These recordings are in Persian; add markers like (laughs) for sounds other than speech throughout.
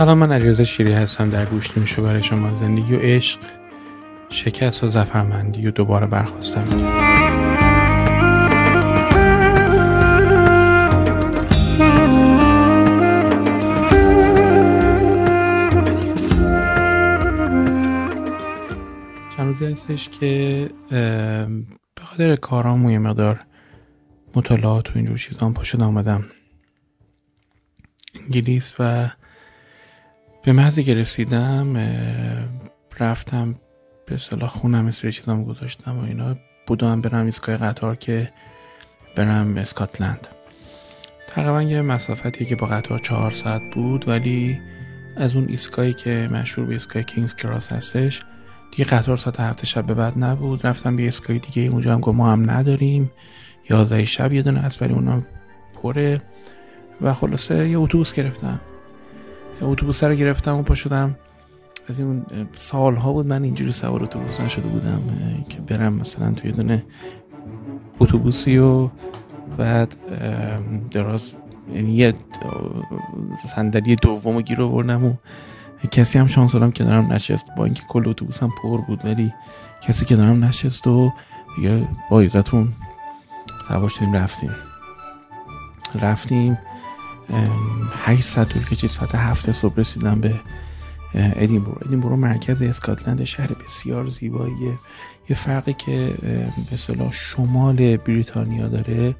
سلام من علیرضا شیری هستم در گوش میشه برای شما زندگی و عشق شکست و زفرمندی و دوباره برخواستم چند روزی هستش که به خاطر کارام و یه مقدار مطالعات و اینجور چیزان پا شد آمدم انگلیس و به محضی که رسیدم رفتم به صلاح خونم مثل چیزام گذاشتم و اینا. بودم برم ایستگاه قطار که برم اسکاتلند. تقریبا یه مسافتی که با قطار چهار ساعت بود ولی از اون ایستگاهی که مشهور به ایستگاه کینگز کراس هستش دیگه قطار ساعت هفته شب به بعد نبود. رفتم به ایستگاه دیگه اونجا هم گفت ما هم نداریم. یازده شب یه دونه هست ولی اونا پره. و خلاصه یه اتوبوس گرفتم. اتوبوس رو گرفتم و پا شدم. از این سالها بود من اینجوری سوار اتوبوس نشده بودم که برم مثلا توی دونه اتوبوسی و بعد دراز یعنی یه صندلی دوم گیر آوردم و کسی هم شانس دارم که دارم نشست. با اینکه کل اتوبوس هم پر بود ولی کسی که دارم نشست و دیگه با ایزتون سوار شدیم رفتیم. رفتیم. 8 ساعت طول کشید. ساعت هفت صبح رسیدم به ادینبرو ادینبرو مرکز اسکاتلند شهر بسیار زیباییه یه فرقی که به صلاح شمال بریتانیا داره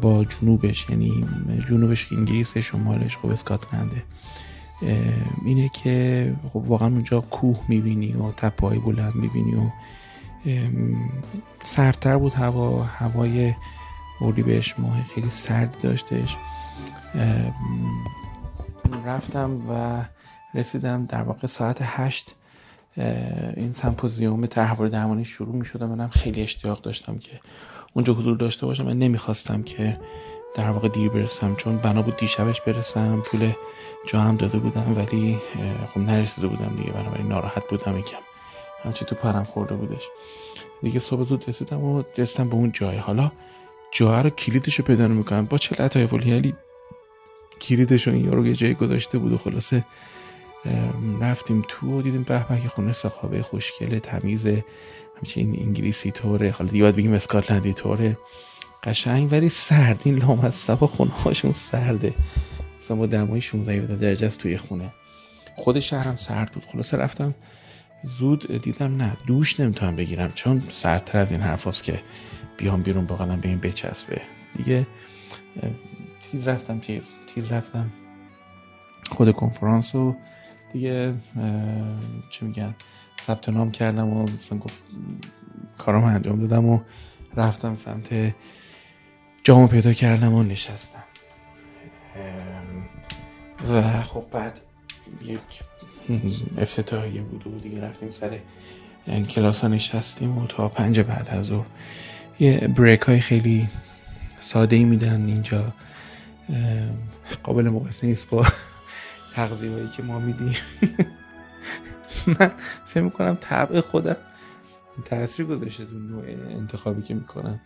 با جنوبش یعنی جنوبش انگلیس شمالش خب اسکاتلنده. اینه که خب واقعا اونجا کوه می‌بینی و تپه بلند می‌بینی و سردتر بود هوا. هوای بهش ماه خیلی سرد داشتش. رفتم و رسیدم در واقع ساعت هشت این سمپوزیوم تحول درمانی شروع می شد منم خیلی اشتیاق داشتم که اونجا حضور داشته باشم من نمی‌خواستم که در واقع دیر برسم. چون بنا بود دیشبش برسم پول جا هم داده بودم ولی خب نرسیده بودم دیگه بنابراین ناراحت بودم یکم. همچی تو پرم خورده بودش. دیگه صبح زود رسیدم و رسیدم به اون جای. حالا جای رو کلیدش رو پیدا می‌کنم با چه لطایف کلیدش رو این یارو یه جایی گذاشته بود و خلاصه رفتیم تو و دیدیم به که خونه سخابه خوشگله تمیز همچین انگلیسی طوره. حالا دیگه باید بگیم اسکاتلندی طوره. قشنگ ولی سرد. این لامصب خونه هاشون سرده. مثلا با دمای 16 درجه است توی خونه. خود شهرم سرد بود. خلاصه رفتم. زود دیدم نه دوش نمی‌تونم بگیرم. چون سردتر از این حرف که بیام بیرون بقالم به این بچسبه. دیگه تیز رفتم تیز. تیز رفتم. خود کنفرانس و دیگه چی میگن ثبت نام کردم و مثلا گفت کارم انجام دادم و رفتم سمت جامو پیدا کردم و نشستم. و خب بعد یک افتتاحیه بود و دیگه رفتیم سر کلاس ها نشستیم و تا پنج بعد از ظهر. یه بریک های خیلی ساده ای میدن اینجا. قابل مقایسه نیست با تغذیه که ما میدیم. من فکر می‌کنم طبع خودم تاثیر گذاشته تو نوع انتخابی که می‌کنم.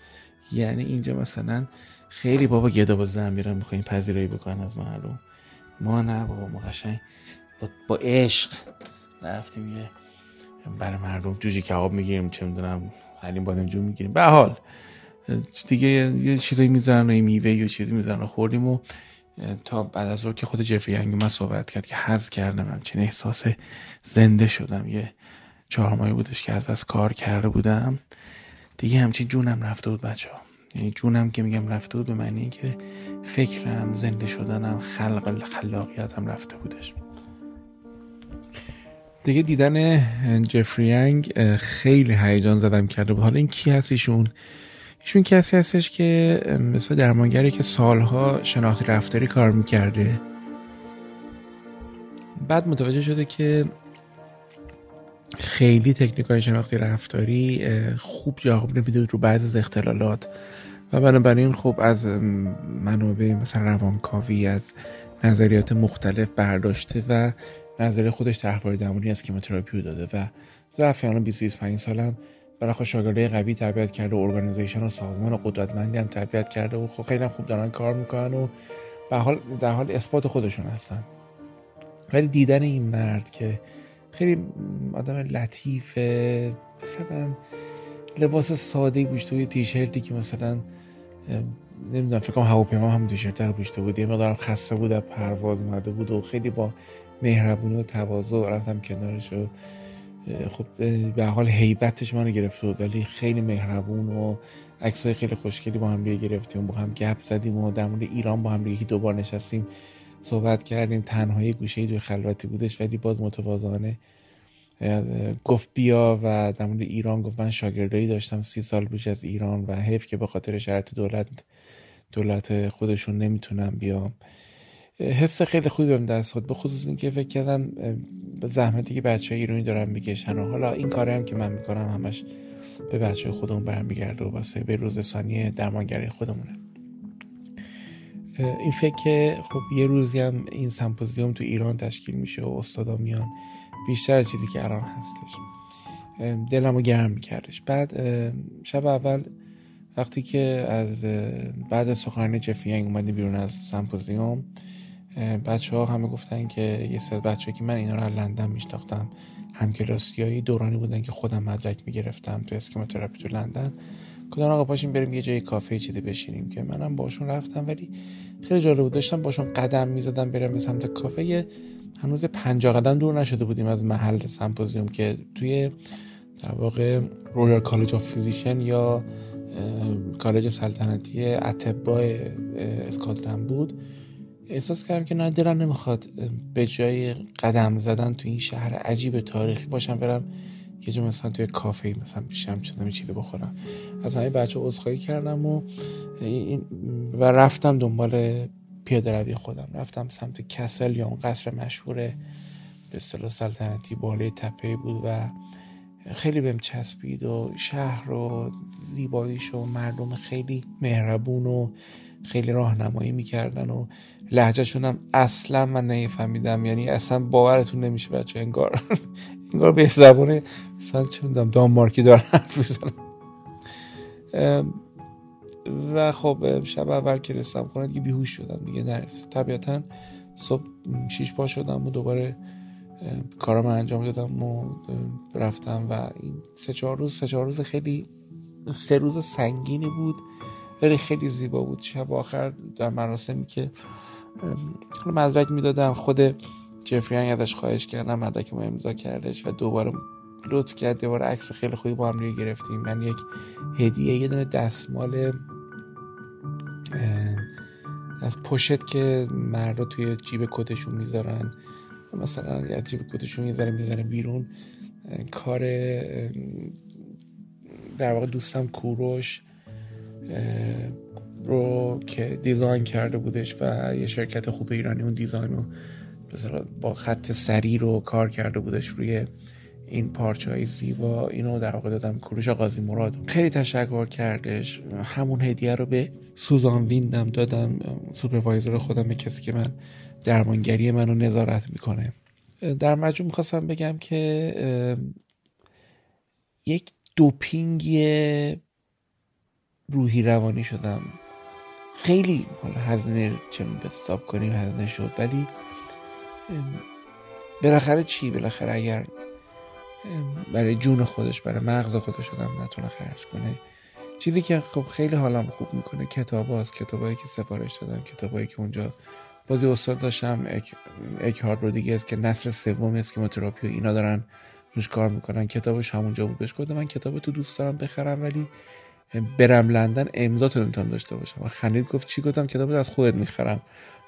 یعنی اینجا مثلا خیلی بابا گدا با زن میرن می‌خواین پذیرایی بکنن از معلوم. ما نه بابا ما قشنگ با, با عشق رفتیم یه برای مردم جوجه کباب می‌گیریم چه می‌دونم حلیم بادمجون می‌گیریم. به حال دیگه یه چیزایی می‌ذارن و میوه یا چیزی می‌ذارن و خوردیم و تا بعد از رو که خود جفری من صحبت کرد که حز کردم همچین احساس زنده شدم. یه چهار ماهی بودش که از کار کرده بودم. دیگه همچین جونم رفته بود بچه ها. یعنی جونم که میگم رفته بود به معنی که فکرم زنده شدنم خلق خلاقیتم رفته بودش. دیگه دیدن جفری خیلی هیجان زدم کرده بود. حالا این کی هست ایشون ایشون کسی هستش که مثل درمانگری که سالها شناختی رفتاری کار می‌کرده. بعد متوجه شده که خیلی تکنیک های شناختی رفتاری خوب جواب نمیده رو بعض از اختلالات. و بنابراین خب از منابع مثلا روانکاوی از نظریات مختلف برداشته و نظریه خودش طرحواره درمانی از کیموتراپی داده و ظرف الان 20 25 سالم. برای شاگرده قوی تربیت کرده و ارگانیزیشن و سازمان قدرتمندی هم تربیت کرده و خب خیلی خوب دارن کار می‌کنن و به حال در حال اثبات خودشون هستن. ولی دیدن این مرد که خیلی آدم لطیفه مثلا لباس ساده پوشته بود تیشرتی که مثلا نمی‌دونم فکر کنم هواپیما هم تیشرت رو پوشته بود یه مقدارم خسته بود از پرواز اومده بود و خیلی با مهربونی و تواضع رفتم کنارش و خب به حال حیبتش منو گرفته بود ولی خیلی مهربون و عکسای خیلی خوشگلی با هم دیگه گرفتیم با هم گپ زدیم و در مورد ایران با هم دیگه دوبار نشستیم صحبت کردیم. تنهایی گوشه ای خلوتی بودش ولی باز متواضعانه گفت بیا و در مورد ایران گفت من شاگردایی داشتم سی سال پیش از ایران و حیف که به خاطر شرط دولت دولت خودشون نمی‌تونم بیام. حس خیلی خوبی بهم دست خود به خصوص اینکه فکر کردم زحمتی که بچه ایرانی دارن می‌کشن و حالا این کاری هم که من می‌کنم همش به بچه خودمون برمیگرده و واسه به روز ثانیه درمانگری خودمونه. این فکر که خب یه روزی هم این سمپوزیوم تو ایران تشکیل میشه و استادا میان بیشتر چیزی که الان هستش. دلمو گرم میکردش. بعد شب اول وقتی که از بعد سخنرانی جف یانگ اومدی بیرون از سمپوزیوم بچه ها همه گفتن که یه سری بچه که من اینا رو لندن میشناختم همکلاسیایی دورانی بودن که خودم مدرک می‌گرفتم تو schema therapy تو لندن. گفتن آقا پاشیم بریم یه جای کافه چیزی بشینیم که منم باشون رفتم ولی خیلی جالب بود. داشتم باشون قدم می‌زدم برم به سمت کافه. هنوز پنجاه قدم دور نشده بودیم از محل سمپوزیوم که توی در واقع Royal College of Physicians یا کالج سلطنتی اطبای اسکاتلند بود. احساس کردم که نه دلم نمی‌خواد به جای قدم زدن تو این شهر عجیب تاریخی باشم برم یه جا مثلا توی کافه مثلا بشینم چیزی چیزی بخورم. از همه بچه عذرخواهی کردم و و رفتم دنبال پیاده روی خودم. رفتم سمت castle یا اون قصر مشهور به اصطلاح سلطنتی بالای تپه بود و خیلی بهم چسبید و شهر و زیباییش و مردم خیلی مهربون و خیلی راهنمایی می‌کردن و لحجهشون هم اصلا من نمیفهمیدم. یعنی اصلا باورتون نمیشه بچه انگار (laughs) انگار به زبان مثلا چه می‌دونم دانمارکی دارن حرف می‌زنن. و خب شب اول که رسیدم خونه دیگه بیهوش شدم دیگه. نرسید طبیعتا صبح شیش پا شدم و دوباره کارم انجام دادم و رفتم و این سه چهار روز سه چهار روز خیلی سه روز سنگینی بود. ولی خیلی زیبا بود. شب آخر در مراسمی که مدرک می‌دادن خود جفری ازش خواهش کردم مدرک ما امضا کردش و دوباره لطف کرد. دوباره عکس خیلی خوبی با هم روی گرفتیم. من یک هدیه یه دونه دستمال از پشت که مردا توی جیب کتشون می‌ذارن. مثلا از جیب کتشون می‌ذاره می‌ذاره بیرون. کار در واقع دوستم کوروش. رو که دیزاین کرده بودش و یه شرکت خوب ایرانی اون دیزاین رو با خط سری رو کار کرده بودش روی این پارچه های زیبا. اینو در واقع دادم کروش قاضی مراد. خیلی تشکر کردش. همون هدیه رو به سوزان ویندم دادم. سوپروایزر خودم به کسی که من درمانگری منو نظارت می‌کنه. در مجموع می‌خواستم بگم که یک دوپینگی روحی روانی شدم. خیلی حالا هزینه چه حساب کنیم هزینه شد ولی بالاخره چی؟ بالاخره اگر برای جون خودش برای مغز خودش آدم نتونه خرج کنه. چیزی که خب خیلی حالم خوب می‌کنه کتاب هاست. کتابایی که سفارش دادم کتابایی که اونجا بازی استاد داشتم اک, اک هارد رو دیگه است که نصر سوم است که متراپی و اینا دارن روش کار می‌کنن. کتابش همونجا بود. بهش گفتم من کتاب تو دوست دارم بخرم ولی برم لندن امضا تو نمی‌تونم داشته باشم. و خندید گفت چی گفتم؟ کتاب از خودت می‌خرم.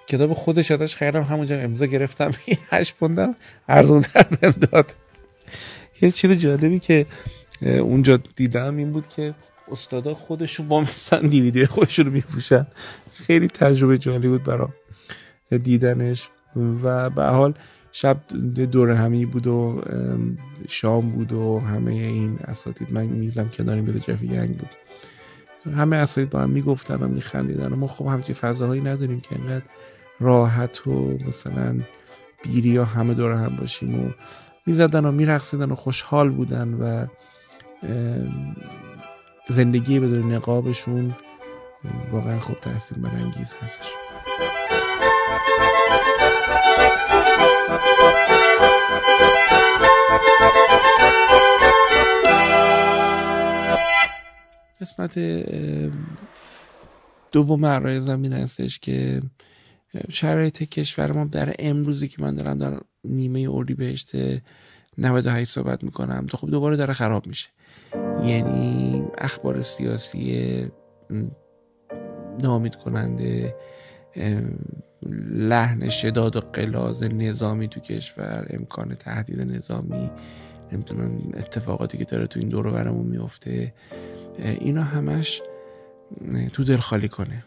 کتاب خودش ازش خریدم همونجا امضا گرفتم. (laughs) هشت پوندم ارزون بهم داد. یه چیز جالبی که اونجا دیدم این بود که استادا خودشون با مثلا دیویدی خودشون رو میفروشن. خیلی تجربه جالبی بود برام دیدنش. و به حال شب دور همی بود و شام بود و همه این اساتید. من میزم کنار میده جفی گنگ بود. همه اساتید با هم می‌گفتن و میخندیدن و ما خب همچین فضاهایی نداریم که انقدر راحت و مثلا بیری یا همه دور هم باشیم و می‌زدن و میرقصیدن و خوشحال بودن و زندگی بدون نقابشون واقعا خوب تحصیل برانگیز هستش. قسمت دوم عرایزم این هستش که شرایط کشور ما در امروزی که من دارم در نیمه اردی بهشت 98 صحبت می‌کنم خب دوباره داره خراب میشه. یعنی اخبار سیاسی نامید کننده لحن شداد و قلاز نظامی تو کشور امکان تهدید نظامی نمی‌تونم اتفاقاتی که داره تو این دور برمون میفته اینا همش تو دل خالی کنه.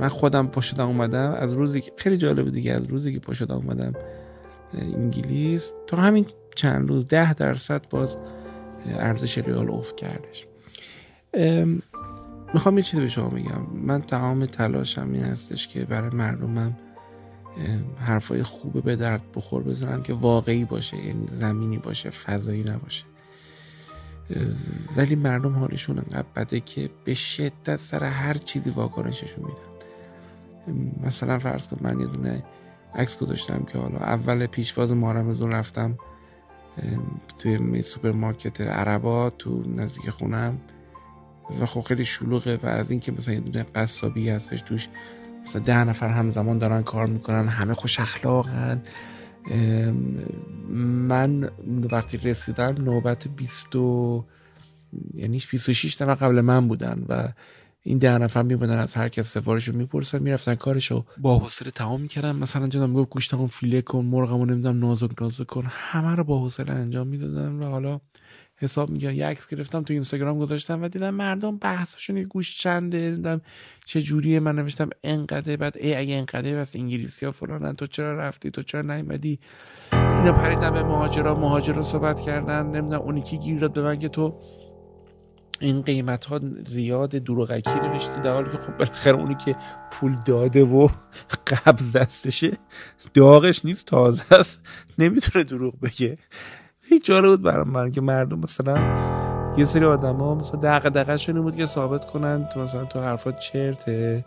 من خودم پا شدم اومدم از روزی که خیلی جالب دیگه از روزی که پا شدم اومدم انگلیس تا همین چند روز ده درصد باز ارزش ریال افت کردش. می‌خوام یه چیزی به شما بگم. من تمام تلاشم این هستش که برای مردمم حرفای خوبه به درد بخور بزنم که واقعی باشه یعنی زمینی باشه فضایی نباشه. ولی مردم حالشون انقدر بده که به شدت سر هر چیزی واکنششون میدن. مثلا فرض کن من یه دونه عکس گذاشتم که حالا اول پیشواز مارمزون رفتم توی سوپرمارکت عربا تو نزدیک خونم. و خب خیلی شلوغه و از اینکه مثلا یه دونه قصابی هستش توش مثلا ده نفر همزمان دارن کار می‌کنن همه خوش اخلاقن. من وقتی رسیدم نوبت 20 یعنی 26 نفر قبل من بودن و این ده نفر میبودن از هر کس سفارش رو می‌پرسن می‌رفتن کارشو با حوصله تمام می‌کردن. مثلا جناب می‌گفت گوشتمو فیله کن مرغمو نمی‌دونم نازک نازک کن. همه رو با حوصله انجام می‌دادن و حالا حساب میگن یه عکس گرفتم تو اینستاگرام گذاشتم و دیدم مردم بحثشون یه گوش چنده. دیدم چه جوریه. من نوشتم انقدر بعد ای اگه انقدر بس انگلیسی ها فلانن تو چرا رفتی؟ تو چرا نیومدی؟ اینا پریدن به مهاجرا. مهاجرا صحبت کردن. نمی‌دونم اونی کی گیر داد به من که تو این قیمت ها زیاد دروغکی نوشتی. در حالی که خب بالاخره اونی که پول داده و قبض دستشه داغش نیست تازه است. نمی‌تونه دروغ بگه. هیچ جالب بود برام من که مردم مثلا یه سری آدما مثلا دقیقه دقیقه بود که ثابت کنن تو مثلا تو حرفات چرته.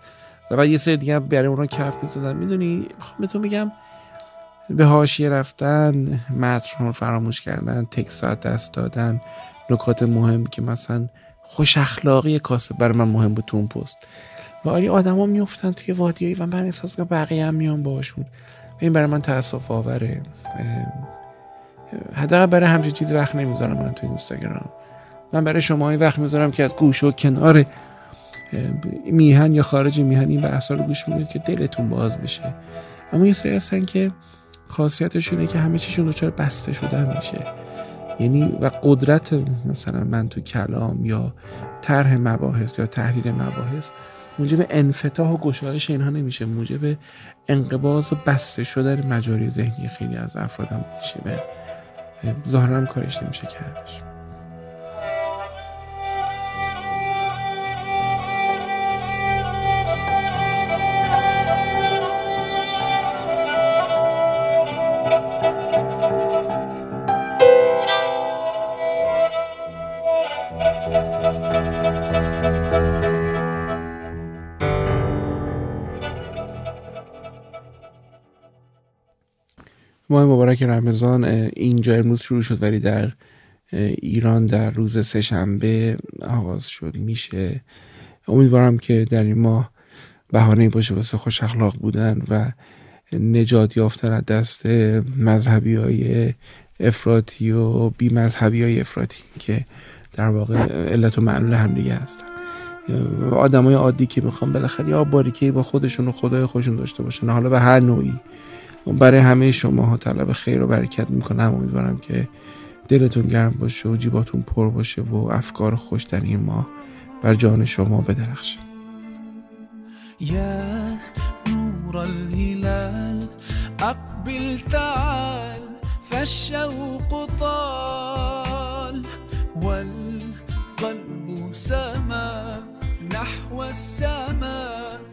و بعد یه سری دیگه برای اونا کف می‌زدن. می‌دونی؟ خب تو میگم به هاشیه رفتن متن رو فراموش کردن تکسات دست دادن. نکات مهم که مثلا خوش اخلاقی کاسب برای من مهم بود تو اون پست. و آری آدما میفتن توی وادیایی و من احساس بقیه هم میان باشون این برای من تاسف آوره. حداقل برای همچین چیزی وقت نمی‌ذارم من تو اینستاگرام. من برای شما این وقت می‌ذارم که از گوش و کنار میهن یا خارج میهن این بحثا رو گوش می‌دید که دلتون باز بشه. اما یه سری هستن که خاصیتش اینه که همه چیشون دچار بسته شدن میشه. یعنی و قدرت مثلا من تو کلام یا طرح مباحث یا تحلیل مباحث موجب انفتاح و گشایش اینها نمیشه. موجب انقباض و بسته شدن مجاری ذهنی خیلی از افرادم میشه. ظاهرا کارش نمیشه کردش. ماه مبارک رمضان اینجا امروز شروع شد ولی در ایران در روز سهشنبه آغاز شد میشه. امیدوارم که در این ماه بهانه باشه واسه خوش اخلاق بودن و نجات یافتن از دست مذهبی های افراطی و بی مذهبی های افراطی که در واقع علت و معلول هم دیگه هستن. آدم های عادی که می‌خوان بالاخره یا باریکه با خودشون و خدای خودشون داشته باشن. حالا به هر نوعی. برای همه شما ها طلب خیر و برکت می‌کنم. امیدوارم که دلتون گرم باشه و جیباتون پر باشه و افکار خوش در این ماه بر جان شما بدرخشه. یا نور الهلال اقبل تعال فالشوق طال والقلب سما نحو السماء